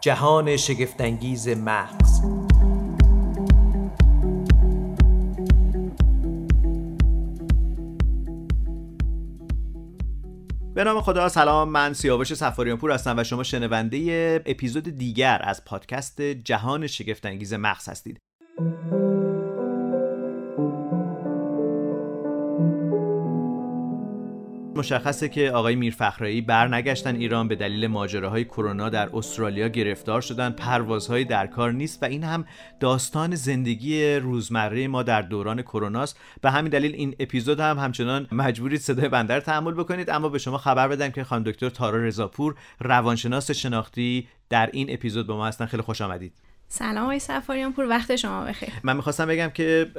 جهان شگفتانگیز مغز خدا سلام. من سیاوش سفاریان پور هستم و شما شنونده اپیزود دیگر از پادکست جهان شگفتانگیز مغز هستید. مشخصه که آقای میرفخرایی برنگشتن ایران به دلیل ماجراهای کرونا در استرالیا گرفتار شدن. پروازهایی در کار نیست و این هم داستان زندگی روزمره ما در دوران کروناست. به همین دلیل این اپیزود هم همچنان مجبورید صدای بنده رو تحمل بکنید. اما به شما خبر بدم که خانم دکتر تارا رضاپور روانشناس شناختی در این اپیزود با ما هستن. خیلی خوش آمدید. سلام آقای سفاریان پور وقت شما بخیر. من می‌خواستم بگم که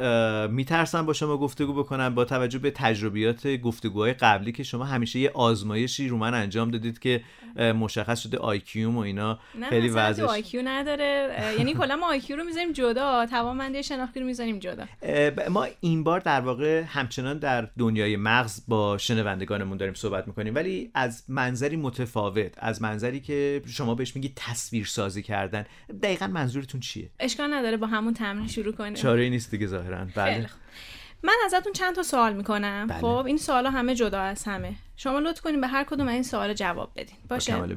میترسم با شما گفتگو بکنم با توجه به تجربیات گفتگوهای قبلی که شما همیشه یه آزمایشی رو من انجام دادید که مشخص شده آیکیوم و اینا خیلی وضعش IQ نداره. یعنی کلا ما IQ رو می‌ذاریم جدا توانمندی شناختی رو می‌ذاریم جدا. ما این بار در واقع همچنان در دنیای مغز با شنوندگانمون داریم صحبت می‌کنیم ولی از منظری متفاوت از منظری که شما بهش میگی تصویر سازی کردن. دقیقا منظور منظورتون چیه؟ اشکال نداره با همون تمرین شروع کنیم. چاره نیست دیگه ظاهرا. بله. من ازتون چند تا سوال می‌کنم. بله. خب این سوالا همه جدا از همه. شما لطف کنین به هر کدوم این سوال جواب بدین. باشه؟ بله.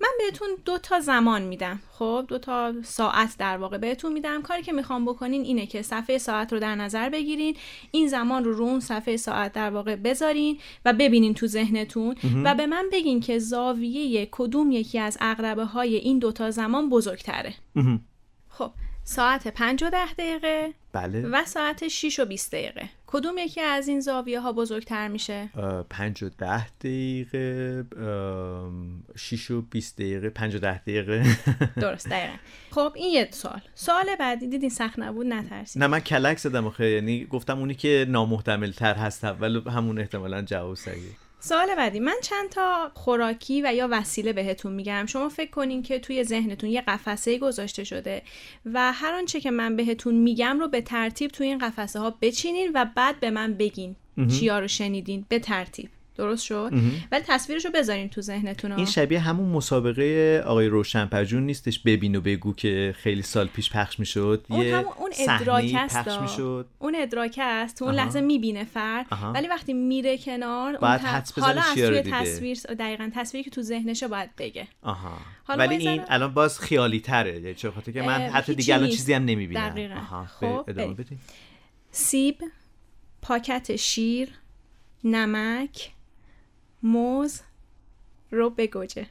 من بهتون دو تا زمان میدم. خب دو تا ساعت در واقع بهتون میدم. کاری که می‌خوام بکنین اینه که صفحه ساعت رو در نظر بگیرین. این زمان رو رو اون صفحه ساعت در واقع بذارین و ببینین تو ذهنتون و به من بگین که زاویه کدوم یکی از اقربه های این دوتا زمان بزرگتره. خب ساعت 5 و 10 دقیقه بله. و ساعت 6 و 20 دقیقه. کدوم یکی از این زاویه ها بزرگتر میشه؟ 5 و 10 دقیقه 6 و 20 دقیقه 5 و 10 دقیقه. درست دقیقا خب این یه سوال. سوال بعدی دیدین سخت نبود؟ نترسید. نه من کلک زدم آخه. یعنی گفتم اونی که نامحتمل تر هست اول همون احتمالا جواب صحیح سوال بعدی. من چند تا خوراکی و یا وسیله بهتون میگم. شما فکر کنین که توی ذهنتون یه قفسه گذاشته شده و هر آنچه که من بهتون میگم رو به ترتیب توی این قفسه ها بچینین و بعد به من بگین چیا رو شنیدین. به ترتیب. درست شد؟ ولی تصویرش رو بذارین تو ذهنتون این شبیه همون مسابقه آقای روشنپژون نیستش ببین و بگو که خیلی سال پیش پخش می‌شد. اون یه اون ادراک پخش می‌شد. اون ادراک است تو اون لحظه می‌بینه فرد. ولی وقتی میره کنار باید حدس حالا از توی تصویر دقیقا تصویری که تو ذهنشه باید بگه. آها. ولی این الان باز خیالی تره. یعنی چه خاطر که من حتی دیگه الان چیزی هم نمی‌بینم. دقیقاً. خب سیب پاکت شیر نمک. موز رو بگوجه.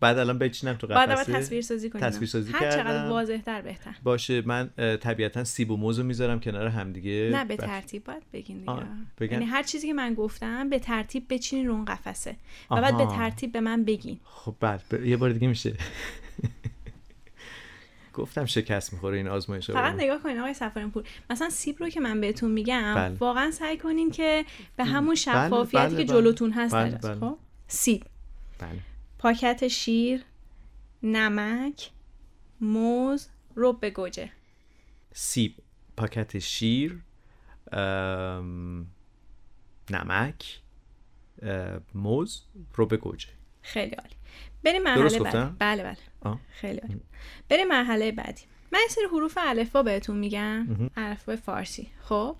بعد الان بچینم تو قفسه؟ بعد تصویر سازی کنیم. تصویر سازی هر چقدر واضح تر بهتر. باشه من طبیعتا سیب و موز رو می‌ذارم کنار همدیگه. نه به ترتیب باید بگین دیگه. یعنی هر چیزی که من گفتم به ترتیب بچینین رو اون قفسه. و بعد به ترتیب به من بگین. خب بعد یه بار دیگه میشه. گفتم شکست می‌خوره این آزمایش فقط نگاه کنین آقای سفارین پور مثلا سیب رو که من بهتون میگم بله. واقعا سعی کنین که به همون بله، شفافیتی بله، که جلوتون هست بله، خب؟ سیب. بله. پاکت شیر نمک موز رو به گوجه. سیب پاکت شیر نمک موز رو به گوجه. خیلی عالی. بریم مرحله بعدی. بله بله. خیلی عالی. بریم مرحله بعدی. من سری حروف الفبا بهتون میگم. الفبای فارسی. خب؟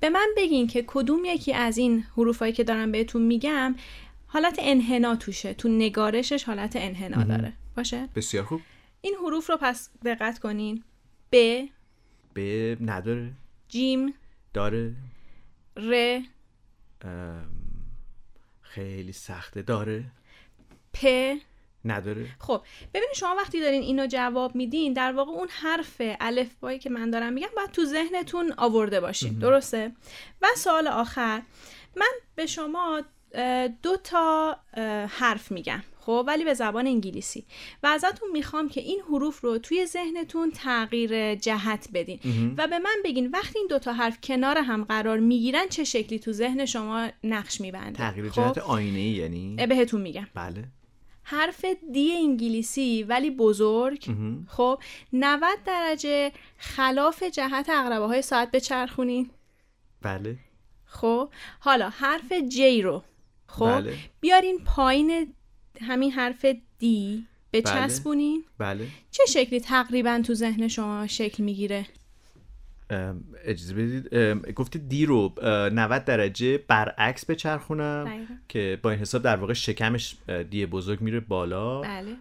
به من بگین که کدوم یکی از این حروفایی که دارم بهتون میگم حالت انحنا توشه. تو نگارشش حالت انحنا داره. باشه؟ بسیار خوب. این حروف رو پس دقت کنین. ب ب نداره. جیم داره. ر خیلی سخته. داره. پ نداره. خب ببینید شما وقتی دارین اینو جواب میدین در واقع اون حرف الف بایی که من دارم میگم باید تو ذهنتون آورده باشین. درسته؟ و سوال آخر من به شما دو تا حرف میگم خب؟ ولی به زبان انگلیسی. و ازتون می‌خوام که این حروف رو توی ذهنتون تغییر جهت بدین. و به من بگین وقتی این دوتا حرف کنار هم قرار می‌گیرن چه شکلی تو ذهن شما نقش میبنده. تغییر خب؟ جهت آینه یعنی؟ بهتون میگم. بله. حرف دی انگلیسی ولی بزرگ. خب 90 درجه خلاف جهت اقربه های ساعت بچرخونین بله. خب حالا حرف جی رو. خب بله. بیارین پایین همین حرف دی بچسبونین بله. چه شکلی تقریبا تو ذهن شما شکل می‌گیره؟ اجازه بدید. گفتید دی رو اه، 90 درجه برعکس بچرخونم دقیقاً. که با این حساب در واقع شکمش دی بزرگ میره بالا. بله.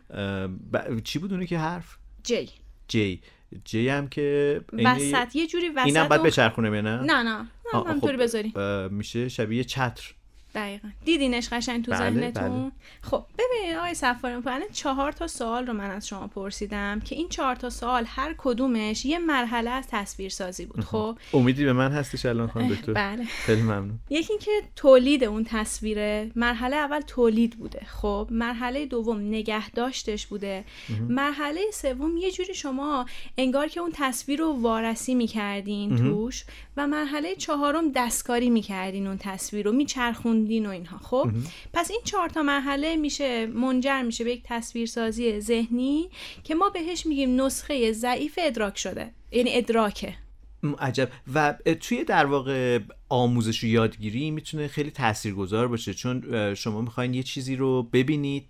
ب- چی بود اونی که حرف؟ جی جی جی هم که وسط یه جوری وسط اینم باید یا نه؟ نه نه. نه همطوری خب، بذاری. میشه شبیه چتر. دقیقا. دیدینش قشنگ تو بله، ذهنتون؟ خب ببینید آقای الان چهار تا سوال رو من از شما پرسیدم که این چهار تا سوال هر کدومش یه مرحله از تصویر سازی بود. خب. امیدی به من هستش الان خانم دکتر؟ بله. خیلی ممنون. یکی اینکه تولید اون تصویره مرحله اول تولید بوده. خب مرحله دوم نگه داشتش بوده مرحله سوم یه جوری شما انگار که اون تصویر رو وارسی می‌کردین توش و مرحله چهارم دستکاری می‌کردین اون تصویر رو میچرخوندین و اینها. خب؟ پس این چهار تا مرحله میشه منجر میشه به یک تصویرسازی ذهنی که ما بهش میگیم نسخه ضعیف ادراک شده یعنی ادراکه. عجب. و توی در واقع آموزش و یادگیری می‌تونه خیلی تاثیرگذار باشه. چون شما می‌خواین یه چیزی رو ببینید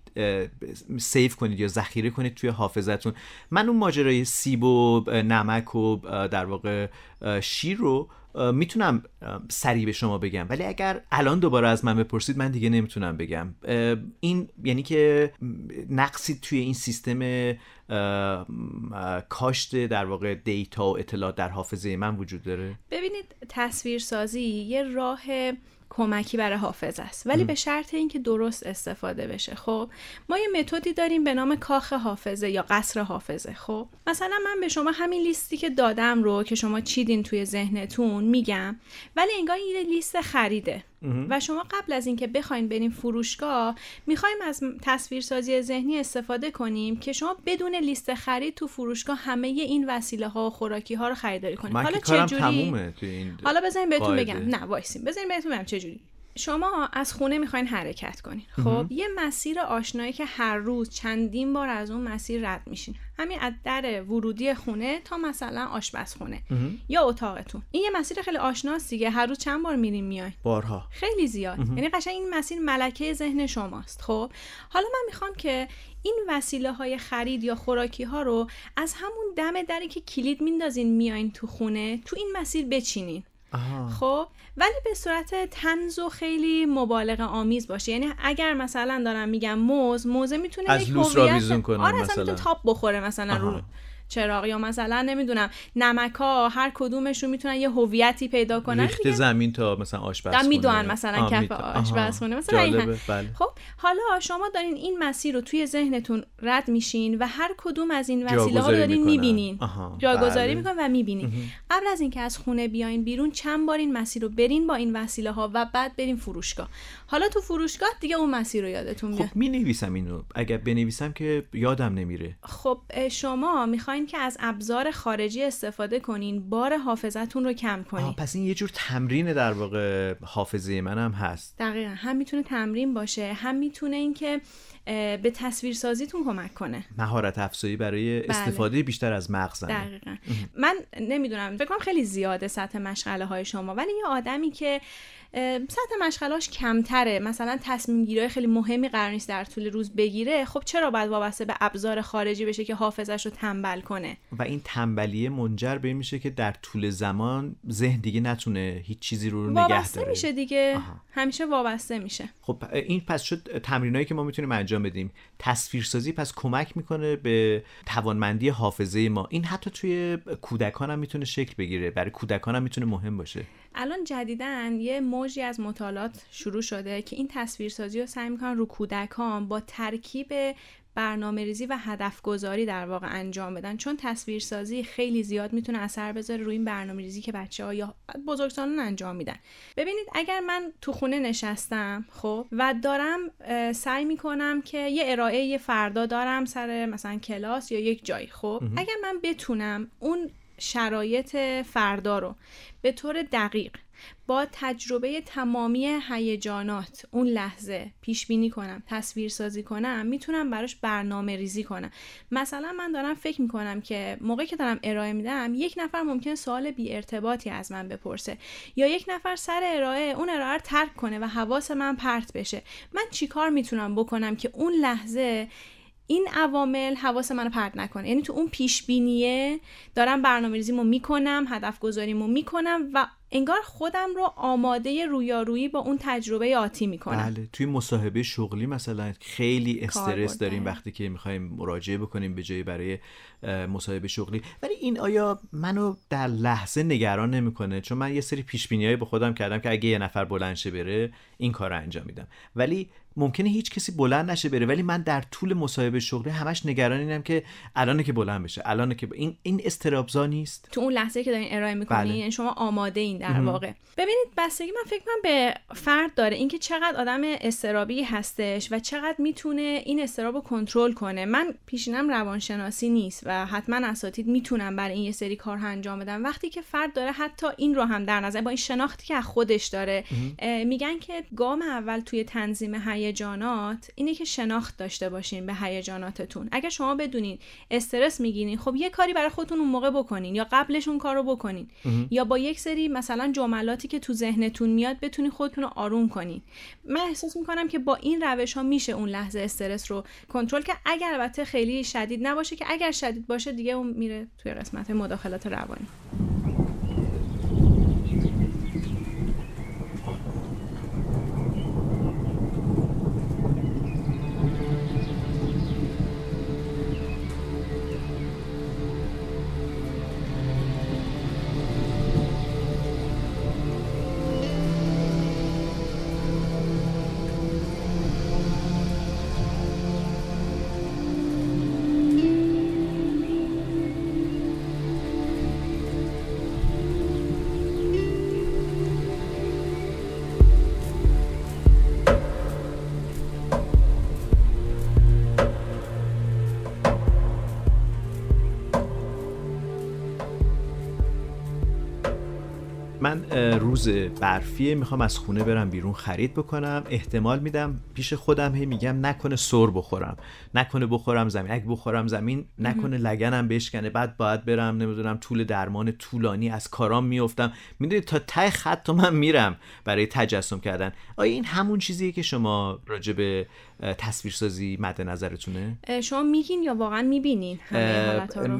سیف کنید یا ذخیره کنید توی حافظتون. من اون ماجرای سیب و نمک و در واقع شیر رو می‌تونم سریع به شما بگم. ولی اگر الان دوباره از من بپرسید من دیگه نمی‌تونم بگم. این یعنی که نقصی توی این سیستم کاشت در واقع دیتا و اطلاعات در حافظه من وجود داره؟ ببینید تصویرسازی یه راه کمکی برای حافظه است. ولی به شرط اینکه درست استفاده بشه. خب ما یه متدی داریم به نام کاخ حافظه یا قصر حافظه. خب مثلا من به شما همین لیستی که دادم رو که شما چیدین توی ذهنتون میگم ولی انگار این یه لیست خریده. و شما قبل از اینکه بخواین بریم فروشگاه می‌خوایم از تصویرسازی ذهنی استفاده کنیم که شما بدون لیست خرید تو فروشگاه همه این وسیله ها و خوراکی ها رو خریداری کنیم حالا چه جوری حالا بذارین بهتون قاعده. بگم. نه وایسین. بذارین بهتون بگم چه جوری شما از خونه می‌خواین حرکت کنین. خب یه مسیر آشنایی که هر روز چندین بار از اون مسیر رد میشین. همین از در ورودی خونه تا مثلا آشپزخونه. یا اتاقتون. این یه مسیر خیلی آشناست دیگه. هر روز چند بار میرین میاین؟ بارها. خیلی زیاد. یعنی قشنگ این مسیر ملکه ذهن شماست. خب حالا من می‌خوام که این وسیله های خرید یا خوراکی ها رو از همون دم دری که کلید میندازین میاین تو خونه تو این مسیر بچینین. آها. خب ولی به صورت تنز و خیلی مبالغه آمیز باشه یعنی اگر مثلا دارم میگم موز موزه می‌تونه از لوس هویت- راویزون کنه آره مثلا. می‌تونه تاپ بخوره مثلا رو آها. چراغ یا مثلا نمی‌دونم نمک ها هر کدومشون می‌تونن یه هویتی پیدا کنن. ریخت زمین تا مثلا آشپزخونه. می‌دونن مثلا کف. آشپزخونه. مثلا این. بله. خب حالا شما دارین این مسیر رو توی ذهنتون رد میشین و هر کدوم از این وسیله ها رو دارین. می‌بینین. آها، جاگذاری بله. می‌کنین و می‌بینین. قبل از اینکه از خونه بیاین بیرون چند بار این مسیر رو برین با این وسیله ها و بعد برین فروشگاه. حالا تو فروشگاه دیگه اون مسیر رو یادتون میاد خب می نویسم اینو. اگر بنویسم که یادم نمیره. خب شما می‌خواین که از ابزار خارجی استفاده کنین بار حافظتون رو کم کنین. پس این یه جور تمرین در واقع حافظه منم هست. دقیقا. هم می‌تونه تمرین باشه هم می‌تونه این که اه، به تصویرسازیتون کمک کنه. مهارت افزایی برای بله. استفاده بیشتر از مغزم دقیقا. من نمی‌دونم فکر کنم خیلی زیاده سطح مشغله های شما ولی یه آدمی که سطح مشغلاش کمتره. مثلا تصمیم گیری خیلی مهمی قرار نیست در طول روز بگیره. خب چرا باید وابسته به ابزار خارجی بشه که حافظش رو تنبل کنه؟ و این تنبلیه منجر به میشه که در طول زمان ذهن دیگه نتونه هیچ چیزی رو نگه وابسته داره. میشه دیگه. آها. همیشه وابسته میشه. خب این پس شد تمرینایی که ما می‌تونیم انجام بدیم. تصویرسازی پس کمک می‌کنه به توانمندی حافظه ما. این حتی توی کودکان هم می‌تونه شکل بگیره. برای کودکان هم می‌تونه مهم باشه. الان جدیدن یه موجی از مطالعات شروع شده که این تصویرسازی رو سعی می‌کنن رو کودکان با ترکیب برنامه ریزی و هدف گذاری در واقع انجام بدن. چون تصویرسازی خیلی زیاد می‌تونه اثر بذاره روی این برنامه ریزی که بچه ها یا بزرگسالان انجام میدن. ببینید اگر من تو خونه نشستم خب و دارم سعی می‌کنم که یه ارائه یه فردا دارم سر مثلا کلاس یا یک جایی خب اگر من بتونم اون شرایط فردا رو. به طور دقیق با تجربه تمامی هیجانات اون لحظه پیش بینی کنم تصویر سازی کنم می‌تونم براش برنامه ریزی کنم. مثلا من دارم فکر می‌کنم که موقعی که دارم ارائه میدم یک نفر ممکن سوال بی ارتباطی از من بپرسه یا یک نفر سر ارائه اون ارائه رو ترک کنه و حواس من پرت بشه. من چیکار می‌تونم بکنم که اون لحظه این عوامل حواس منو پرت نکنه. یعنی تو اون پیش بینیه دارم برنامه ریزیمو می‌کنم هدف گذاریمو می‌کنم و انگار خودم رو آماده رویارویی با اون تجربه آتی می‌کنم. بله توی مصاحبه شغلی مثلا خیلی استرس داریم وقتی که می‌خوایم مراجعه بکنیم به جای برای مصاحبه شغلی. ولی این آیا منو در لحظه نگران نمی‌کنه؟ چون من یه سری پیش های به خودم کردم که اگه یه نفر بلند شه بره این کار رو انجام میدم. ولی ممکنه هیچ کسی بلند نشه بره ولی من در طول مصاحبه شغلی همش نگران اینم که الان که بلند بشه الان که این این استرابزا نیست؟ تو اون لحظه که دارین ارائه می‌کنین بله. یعنی شما آماده این در واقع. ببینید بستگی من فکر کنم به فرد داره. اینکه چقدر آدم استرابی هستش و چقدر می‌تونه این استراب رو کنترل کنه. من پیشینم روانشناسی نیست و حتما اساتید می‌تونم برای این یه سری کار انجام بدم وقتی که فرد داره حتی این رو هم در نظر با این شناختی که از خودش داره میگن که گام اول توی تنظیم هیجانات اینه که شناخت داشته باشین به هیجاناتتون. اگر شما بدونین استرس می‌گیرین خب یه کاری برای خودتون اون موقع بکنین یا قبلش اون کارو بکنین یا با یک سری مثلا جملاتی که تو ذهنتون میاد بتونین خودتون رو آروم کنین من احساس می‌کنم که با این روش ها میشه اون لحظه استرس رو کنترل که اگر البته خیلی شدید نباشه که اگر شدید باشه دیگه اون میره توی قسمت مداخلات روانی. من روز برفیه می‌خوام از خونه برم بیرون خرید بکنم. احتمال میدم پیش خودم هی میگم نکنه سر بخورم. نکنه بخورم زمین. اگه بخورم زمین نکنه لگنم بشکنه. بعد باید برم نمی‌دونم طول درمان طولانی از کارام میفتم می‌دونید تا ته خط من میرم برای تجسم کردن. آیا این همون چیزیه که شما راجع به تصویرسازی مد نظرتونه؟ شما میگین یا واقعا می‌بینین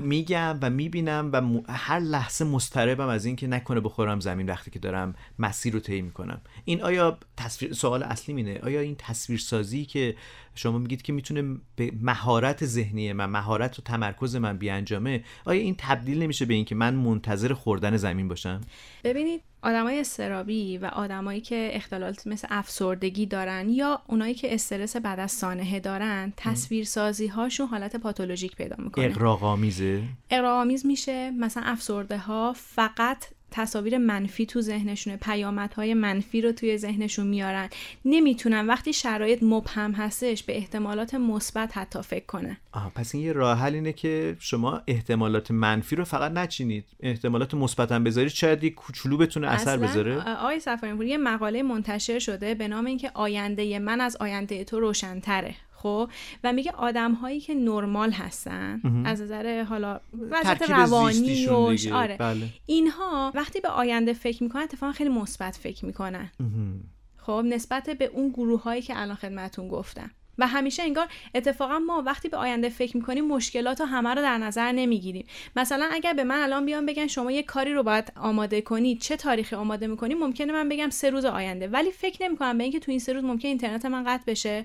میگم و می‌بینم و هر لحظه مستربم از اینکه نکنه بخورم زمین. وقتی که دارم مسیر رو طی می‌کنم. این آیا تصویر سوال اصلی مینه آیا این تصویرسازی که شما میگید که می‌تونه به مهارت ذهنی من مهارت و تمرکز من بیانجامه آیا این تبدیل نمیشه به اینکه من منتظر خوردن زمین باشم؟ ببینید آدمای استرابی و آدمایی که اختلالات مثل افسردگی دارن یا اونایی که استرس بعد از سانحه دارن تصویرسازی هاشون حالت پاتولوژیک پیدا می‌کنه. اقراق‌آمیزه اقراق‌آمیز میشه. مثلا افسرده ها فقط تصاویر منفی تو ذهنشونه پیامدهای منفی رو توی ذهنشون میارن. نمی‌تونن. وقتی شرایط مبهم هستش به احتمالات مثبت حتی فکر کنه. آه پس این یه راه حل اینه که شما احتمالات منفی رو فقط نچینید. احتمالات مثبت هم بذارید. شاید یه کوچولو بتونه اثر بذاره. آقای سفاری یه مقاله منتشر شده به نام اینکه آینده من از آینده تو روشنتره. خب و میگه آدم هایی که نرمال هستن از نظر حالا وضعیت روانی و آره. بله. اینها وقتی به آینده فکر می‌کنن اتفاقا خیلی مثبت فکر می‌کنن. خب نسبت به اون گروه هایی که الان خدمتون گفتم. و همیشه انگار اتفاقا ما وقتی به آینده فکر می‌کنیم مشکلات و همه رو در نظر نمی‌گیریم. مثلا اگر به من الان بیان بگن شما یه کاری رو باید آماده کنید چه تاریخی آماده می‌کنید ممکنه من بگم سه روز آینده. ولی فکر نمی‌کنم به اینکه تو این سه روز ممکنه اینترنت من قطع بشه.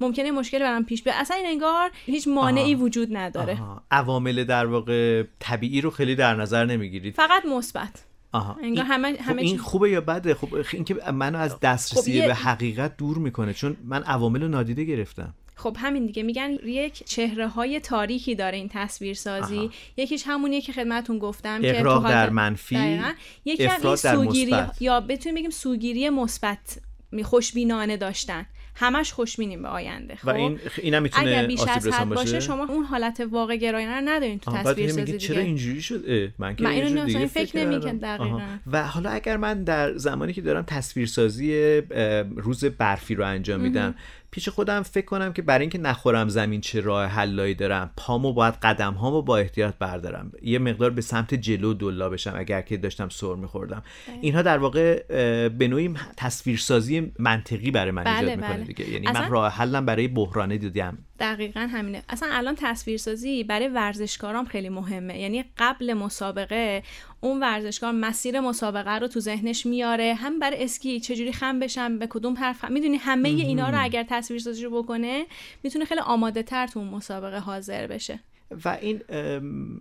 ممکنه مشکل برام پیش بیاد. اصلا این انگار هیچ مانعی وجود نداره. عوامل در واقع طبیعی رو خیلی در نظر نمی‌گیرید. فقط مثبت. آها. انگار همه خب این خوبه یا بده؟ خب اینکه منو از خب دسترسی خب به حقیقت دور می‌کنه چون من عوامل نادیده گرفتم. خب همین دیگه. میگن یک چهره های تاریخی داره این تصویرسازی. یکیش همونیه که خدمتون گفتم که تو در منفی یکی هم این سوگیری یا بتونیم بگیم سوگیری مثبت خوشبینانه داشتن. همش خوشبینیم به آینده خب و این اینم می‌تونه اگر بیش از حد باشه. شما اون حالت واقع گرایانه رو ندارین تو تصویر سازی دیگه. چرا اینجوری شد؟ من که اینو دیگه فکر نمی‌کنم. دقیقاً. و حالا اگر من در زمانی که دارم تصویرسازی روز برفی رو انجام میدم پیش خودم فکر کنم که برای اینکه نخورم زمین چه راه حلایی دارم پامو باید قدم هامو با احتیاط بردارم. یه مقدار به سمت جلو دلا بشم اگر که داشتم سر میخوردم. اینها در واقع به نوعی تصویرسازی منطقی برای من ایجاد بله. می‌کنه بله. دیگه. یعنی من راه حلم برای بحرانه دیدم دقیقا همینه. اصلا الان تصویرسازی برای ورزشکارام خیلی مهمه. یعنی قبل مسابقه اون ورزشکار مسیر مسابقه رو تو ذهنش میاره. هم برای اسکی چجوری خم بشم به کدوم طرف می‌دونی همه اینا رو اگر تصویرسازی رو بکنه می‌تونه خیلی آماده تر تو اون مسابقه حاضر بشه. و این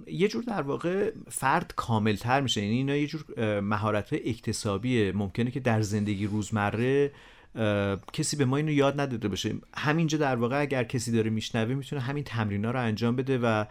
یه جور در واقع فرد کاملتر میشه. یعنی اینا یه جور مهارت اکتسابیه. ممکنه که در زندگی روزمره کسی به ما اینو یاد نداده باشه. همینجا در واقع اگر کسی داره میشنوه می‌تونه همین تمرینا رو انجام بده و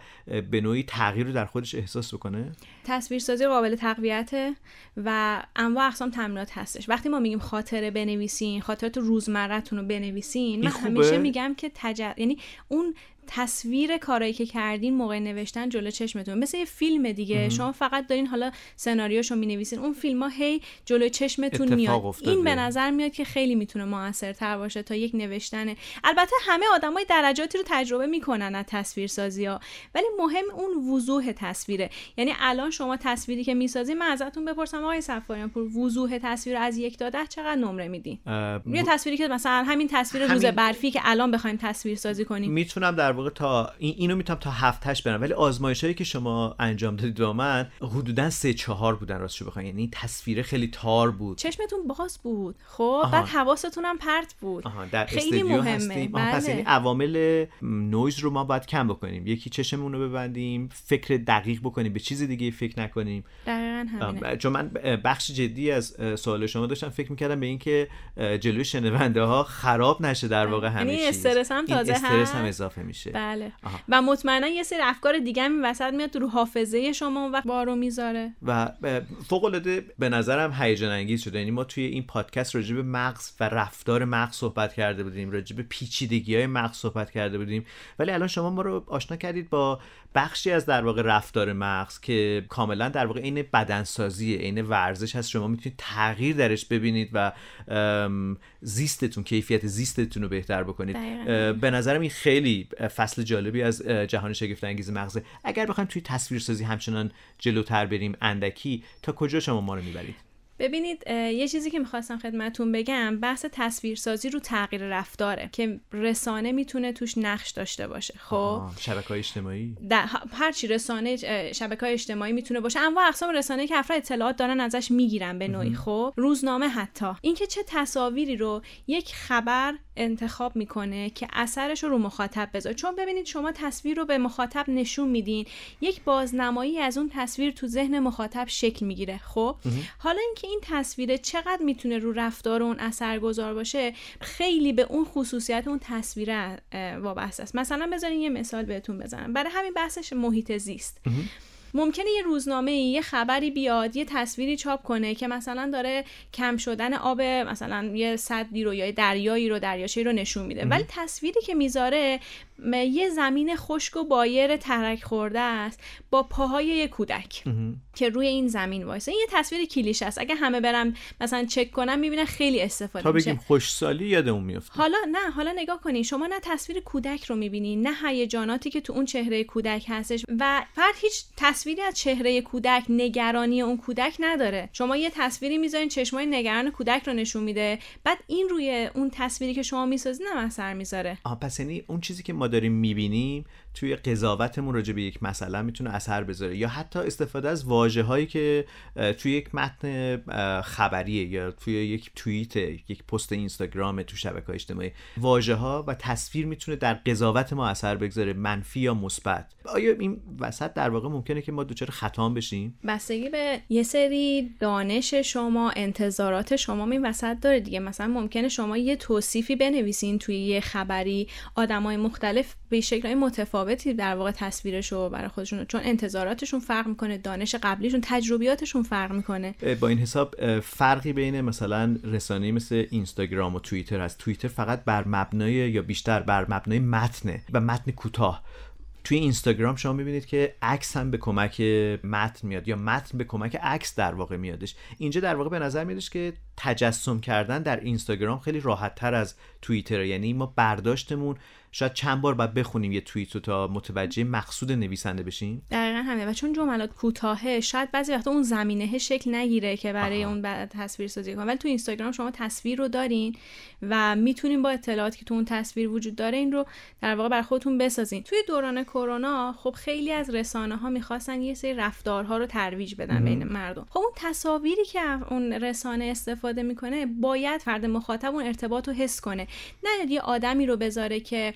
به نوعی تغییر رو در خودش احساس بکنه. تصویرسازی قابل تقویت و انواع اقسام تمرینات هستش. وقتی ما میگیم خاطره بنویسین خاطرات روزمرهتون رو بنویسین من همیشه میگم که تجر... یعنی اون تصویر کارایی که کردین موقع نوشتن جلو چشمتون. مثل یه فیلم دیگه. شما فقط دارین حالا سناریوشو می‌نویسین. اون فیلم ها هی جلو چشمتون میاد. این به نظر میاد که خیلی می‌تونه موثرتر باشه تا یک نوشتن البته همه آدمای درجاتی رو تجربه می‌کنن از تصویرسازی ها ولی مهم اون وضوح تصویره. یعنی الان شما تصویری که می‌سازی من ازتون بپرسم آقای صفاریان پور وضوح تصویر از یک داده چقدر نمره میدین؟ یه تصویری که مثلا همین تصویر روز برفی که الان بخوایم تصویر سازی کنیم. می‌تونم در واقع تا این اینو می‌تونم تا هفتش برم. ولی آزمایش هایی که شما انجام دادید با من حدودا سه چهار بودن راستشو بخواین. یعنی تصویر خیلی تار بود. چشمتون باز بود. خب بعد حواستون هم پرت بود. آها. در خیلی مهمه. بله. پس یعنی عوامل نویز رو ما باید کم بکنیم. یکی چشممون رو ببندیم فکر دقیق بکنیم به چیز دیگه فکر نکنیم. دقیقاً چون من بخش جدی از سوال شما داشتم فکر می‌کردم به اینکه جلوی شنونده ها خراب نشه در واقع همه یعنی استرس هم تازه استرس هم اضافه میشه. بله. و مطمئنا یه سری افکار دیگه هم وسط میاد رو حافظه شما و بارو می‌ذاره. و فوق العاده به نظرم هیجان انگیز شده. یعنی ما توی این پادکست راجع به مغز و رفتار مغز صحبت کرده بودیم راجع به پیچیدگی های مغز صحبت کرده بودیم. ولی الان شما ما رو آشنا کردید با بخشی از در واقع رفتار مغز که کاملا در واقع عین بدنسازیه عین ورزش هست. شما می‌تونید تغییر درش ببینید و زیستتون کیفیت زیستتون رو بهتر بکنید. به نظرم این خیلی فصل جالبی از جهان شگفت انگیز مغزه اگر بخوایم توی تصویرسازی همچنان جلوتر بریم اندکی تا کجا شما ما رو می‌برید؟ ببینید یه چیزی که می‌خواستم خدمتون بگم بحث تصویرسازی رو تغییر رفتاره که رسانه می‌تونه توش نقش داشته باشه خب؟ شبکه اجتماعی؟ هر چی رسانه شبکه اجتماعی می‌تونه باشه. انواع اقسام رسانه که افراد اطلاعات دارن ازش می‌گیرن به نوعی خب؟ روزنامه حتی. اینکه چه تصاویری رو یک خبر انتخاب می‌کنه که اثرش رو رو مخاطب بذاره. چون ببینید شما تصویر رو به مخاطب نشون میدین یک بازنمایی از اون تصویر تو ذهن مخاطب شکل می‌گیره خب؟ حالا اینکه این تصویره چقدر می‌تونه رو رفتار اون اثرگذار باشه خیلی به اون خصوصیت اون تصویره وابسته است. مثلا بذارین یه مثال بهتون بزنم. برای همین بحثش محیط زیست. ممکنه یه روزنامه یه خبری بیاد یه تصویری چاپ کنه که مثلا داره کم شدن آب مثلا یه صدی رو یا دریایی رو دریاچه رو نشون میده. ولی تصویری که می‌ذاره یه زمین خشک و بایر ترک خورده است با پاهای یه کودک که روی این زمین وایسه. این یه تصویر کلیش است. اگه همه برم مثلا چک کنم می‌بینن خیلی استفاده تا بگیم خوشسالی یادمون میفته. حالا نه حالا نگاه کنین. شما نه تصویر کودک رو می‌بینین نه هیجاناتی که تو اون چهره کودک هستش و فرد هیچ تصویری از چهره کودک نگرانی اون کودک نداره. شما یه تصویری می‌ذارین چشمای نگران کودک رو نشون میده. بعد این روی اون تصویری که شما می‌سازین هم اثر می‌ذاره. آ پس یعنی اون چیزی که ما داریم می‌بینیم توی قضاوتمون راجع به یک مسئله می‌تونه اثر بذاره یا حتی استفاده از واژه هایی که توی یک متن خبریه یا توی یک توییت یک پست اینستاگرام تو شبکه اجتماعی. واژه ها و تصویر می‌تونه در قضاوت ما اثر بگذاره منفی یا مثبت. آیا این وسط در واقع ممکنه که ما دچار خطا بشیم؟ بستگی به یه سری دانش شما انتظارات شما این وسط داره دیگه. مثلا ممکنه شما یه توصیفی بنویسین توی یه خبری. آدمای مختلف مختلف به شکلهای متفاوتی در واقع تصویرش رو برای خودشون چون انتظاراتشون فرق می‌کنه دانش قبلیشون تجربیاتشون فرق می‌کنه. با این حساب فرقی بین مثلا رسانه مثل اینستاگرام و توییتر هست. توییتر فقط بر مبنای یا بیشتر بر مبنای متنه و متن کوتاه. توی اینستاگرام شما می‌بینید که عکس هم به کمک متن میاد یا متن به کمک عکس در واقع میادش. اینجا در واقع به نظر میادش که تجسم کردن در اینستاگرام خیلی راحت تر از توییتر. یعنی ما برداشتمون شاید چند بار باید بخونیم یه توییت رو تا متوجه مقصود نویسنده بشیم. دقیقا همه و چون جملات کوتاهه شاید بعضی وقتا اون زمینه شکل نگیره که برای اون بعد تصویر سازی کنه. ولی تو اینستاگرام شما تصویر رو دارین و می‌تونین با اطلاعاتی که تو اون تصویر وجود داره این رو در واقع بر خودتون بسازین. توی دوران کرونا خب خیلی از رسانه ها می‌خواستن یه سری رفتارها رو ترویج بدن بین مردم. خب اون تصاویری که اون رسانه استفاده می‌کنه باید فرد مخاطب اون ارتباط رو حس کنه. نه یه آدمی رو بذاره که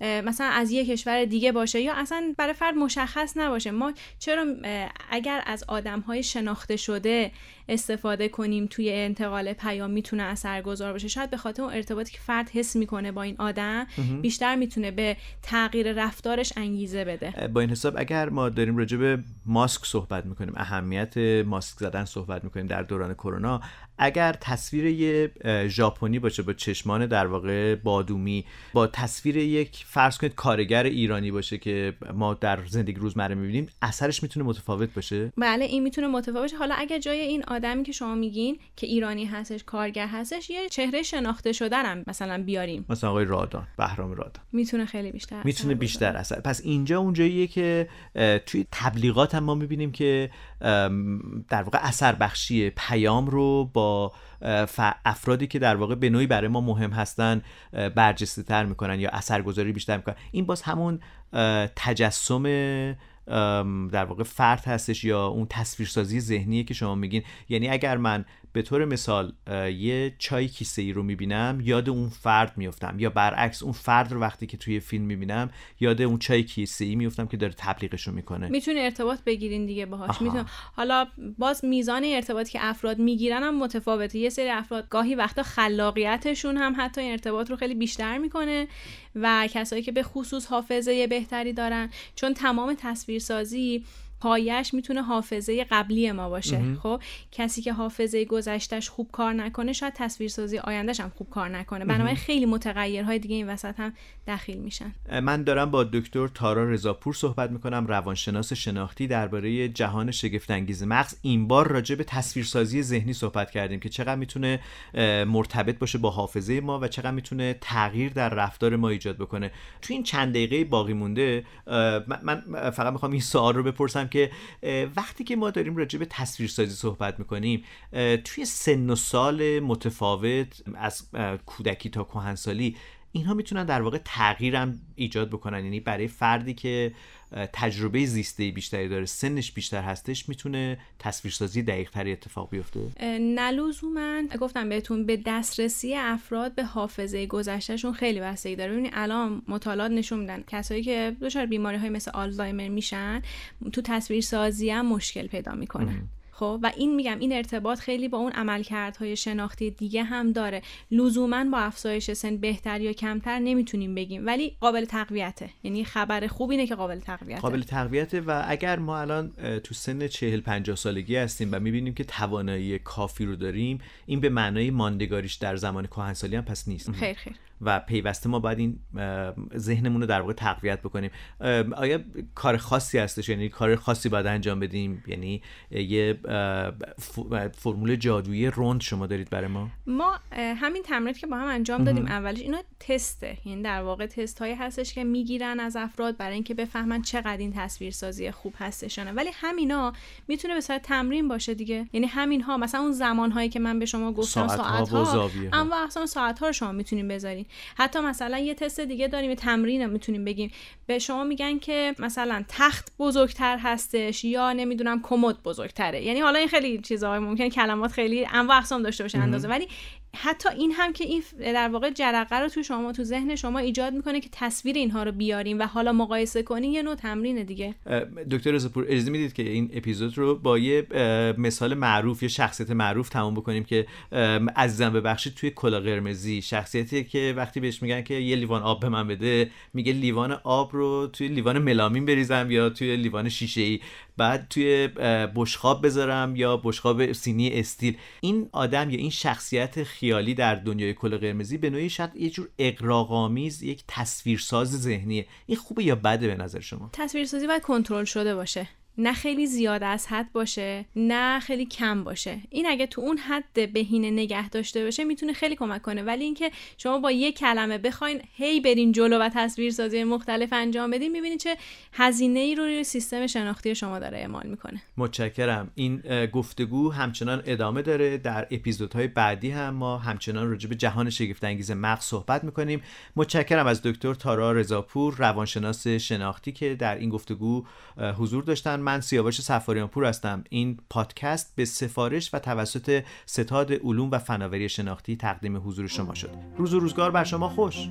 مثلا از یه کشور دیگه باشه یا اصلا برای فرد مشخص نباشه. ما چرا اگر از آدم های شناخته شده استفاده کنیم توی انتقال پیام می‌تونه اثرگذار باشه؟ شاید به خاطر اون ارتباطی که فرد حس می‌کنه با این آدم بیشتر می‌تونه به تغییر رفتارش انگیزه بده. با این حساب اگر ما داریم راجع به ماسک صحبت می‌کنیم اهمیت ماسک زدن صحبت می‌کنیم در دوران کرونا اگر تصویر یه ژاپنی باشه با چشمان در واقع بادومی با تصویر یک فرض کنید کارگر ایرانی باشه که ما در زندگی روزمره می‌بینیم اثرش می‌تونه متفاوت باشه؟ بله این می‌تونه متفاوت باشه. حالا اگر جای این آدمی که شما میگین که ایرانی هستش کارگر هستش یه چهره شناخته شده هم مثلا بیاریم. مثلا آقای رادان بهرام رادان. می‌تونه خیلی بیشتر می‌تونه بیشتر اثر. پس اینجا اونجاییه که توی تبلیغات هم ما می‌بینیم که در واقع اثر بخشی پیام رو با افرادی که در واقع به نوعی برای ما مهم هستن برجسته تر می‌کنن یا اثرگذاری بیشتر می‌کنن. این باز همون تجسم در واقع فرد هستش یا اون تصویرسازی ذهنیه که شما میگین. یعنی اگر من به طور مثال یه چای کیسه ای رو می‌بینم یاد اون فرد میفتم یا برعکس اون فرد رو وقتی که توی فیلم می‌بینم یاد اون چای کیسه ای میفتم که داره تبلیغش رو می‌کنه. می‌تونه ارتباط بگیرین دیگه باهاش. می‌تونه حالا باز میزان ارتباطی که افراد می‌گیرن هم متفاوته. یه سری افراد گاهی وقتا خلاقیتشون هم حتی این ارتباط رو خیلی بیشتر می‌کنه و کسایی که به خصوص حافظه بهتری دارن. چون تمام تصویرسازی پایش می‌تونه حافظه قبلی ما باشه. خب کسی که حافظه گذشتهش خوب کار نکنه شاید تصویرسازی آیندهش هم خوب کار نکنه. بنابراین خیلی متغیرهای دیگه این وسط هم دخیل میشن. من دارم با دکتر تارا رضاپور صحبت می‌کنم روانشناس شناختی درباره جهان شگفت انگیز مغز. این بار راجع به تصویرسازی ذهنی صحبت کردیم که چقدر می‌تونه مرتبط باشه با حافظه ما و چقدر می‌تونه تغییر در رفتار ما ایجاد بکنه. تو این چند دقیقه باقی مونده من فقط می‌خوام این سوال رو بپرسم که وقتی که ما داریم راجع به تصویرسازی صحبت می‌کنیم توی سن و سال متفاوت از کودکی تا کهنسالی اینها می‌تونن در واقع تغییرم ایجاد بکنن. یعنی برای فردی که تجربه زیسته بیشتری داره سنش بیشتر هستش می‌تونه تصویرسازی دقیق تری اتفاق بیفته؟ من گفتم بهتون به دسترسی افراد به حافظه گذشتهشون خیلی بستگی داره. ببینید الان مطالعات نشون میدن کسایی که دچار بیماری های مثل آلزایمر میشن تو تصویرسازی هم مشکل پیدا می‌کنن. خب؟ و این میگم این ارتباط خیلی با اون عملکردهای شناختی دیگه هم داره. لزوما با افزایش سن بهتر یا کمتر نمی‌تونیم بگیم ولی قابل تقویته. یعنی خبر خوب اینه که قابل تقویته. قابل تقویته و اگر ما الان تو سن 40 50 سالگی هستیم و می‌بینیم که توانایی کافی رو داریم این به معنای ماندگاریش در زمان کهنسالی هم پس نیست. خیر خیر. و پیوسته ما باید این ذهنمون رو در واقع تقویت بکنیم. آیا کار خاصی هستش؟ یعنی کار خاصی باید انجام بدیم؟ یعنی یه فرمول جادویی روند شما دارید برای ما؟ ما همین تمرین که با هم انجام دادیم اولش اینا تسته. یعنی در واقع تست هایی هستش که می‌گیرن از افراد برای اینکه بفهمن چقدر این تصویرسازی خوب هستشانه. ولی همینا می‌تونه به صورت تمرین باشه دیگه. یعنی همین ها مثلا اون زمان هایی که من به شما گفتم ساعت ها اما اصلا ساعت ها رو شما می‌تونیم بذارین. حتی مثلا یه تست دیگه داریم یه تمرین می‌تونیم بگیم. به شما میگن که مثلا تخت بزرگتر هستش یا نمی‌دونم کمد بزرگتره. یعنی حالا این خیلی چیزهای ممکن کلمات خیلی انواع اقسام داشته باشه اندازه. ولی حتی این هم که این در واقع جرقه رو تو شما تو ذهن شما ایجاد می‌کنه که تصویر اینها رو بیاریم و حالا مقایسه کنین یه نوع تمرین دیگه. دکتر رزاپور اجازه می‌دید که این اپیزود رو با یه مثال معروف یه شخصیت معروف تموم بکنیم که عزیزم ببخشید توی کلا قرمزی شخصیتی که وقتی بهش میگن که یه لیوان آب به من بده میگه لیوان آب رو توی لیوان ملامین بریزم یا توی لیوان شیشه ای بعد توی بشخاب بذارم یا بشخاب سینی استیل. این آدم یا این شخصیت خیالی در دنیای کل قرمزی به نوعی شاید یه جور اقراق‌آمیز یک تصویرساز ذهنیه. این خوبه یا بده به نظر شما؟ تصویرسازی باید کنترل شده باشه. نه خیلی زیاد از حد باشه نه خیلی کم باشه. این اگه تو اون حد بهینه نگه داشته باشه می‌تونه خیلی کمک کنه. ولی اینکه شما با یک کلمه بخواین هی برین جلو و تصویرسازی مختلف انجام بدین می‌بینید چه هزینه ای رو روی سیستم شناختی شما داره اعمال می‌کنه. متشکرم. این گفتگو همچنان ادامه داره. در اپیزودهای بعدی هم ما همچنان راجع به جهان شگفت انگیز مغز صحبت می‌کنیم. متشکرم از دکتر تارا رضاپور روانشناس شناختی که در این گفتگو حضور داشتن. من سیاوش سفاریان پور هستم. این پادکست به سفارش و توسط ستاد علوم و فناوری شناختی تقدیم حضور شما شد. روز و روزگار بر شما خوش.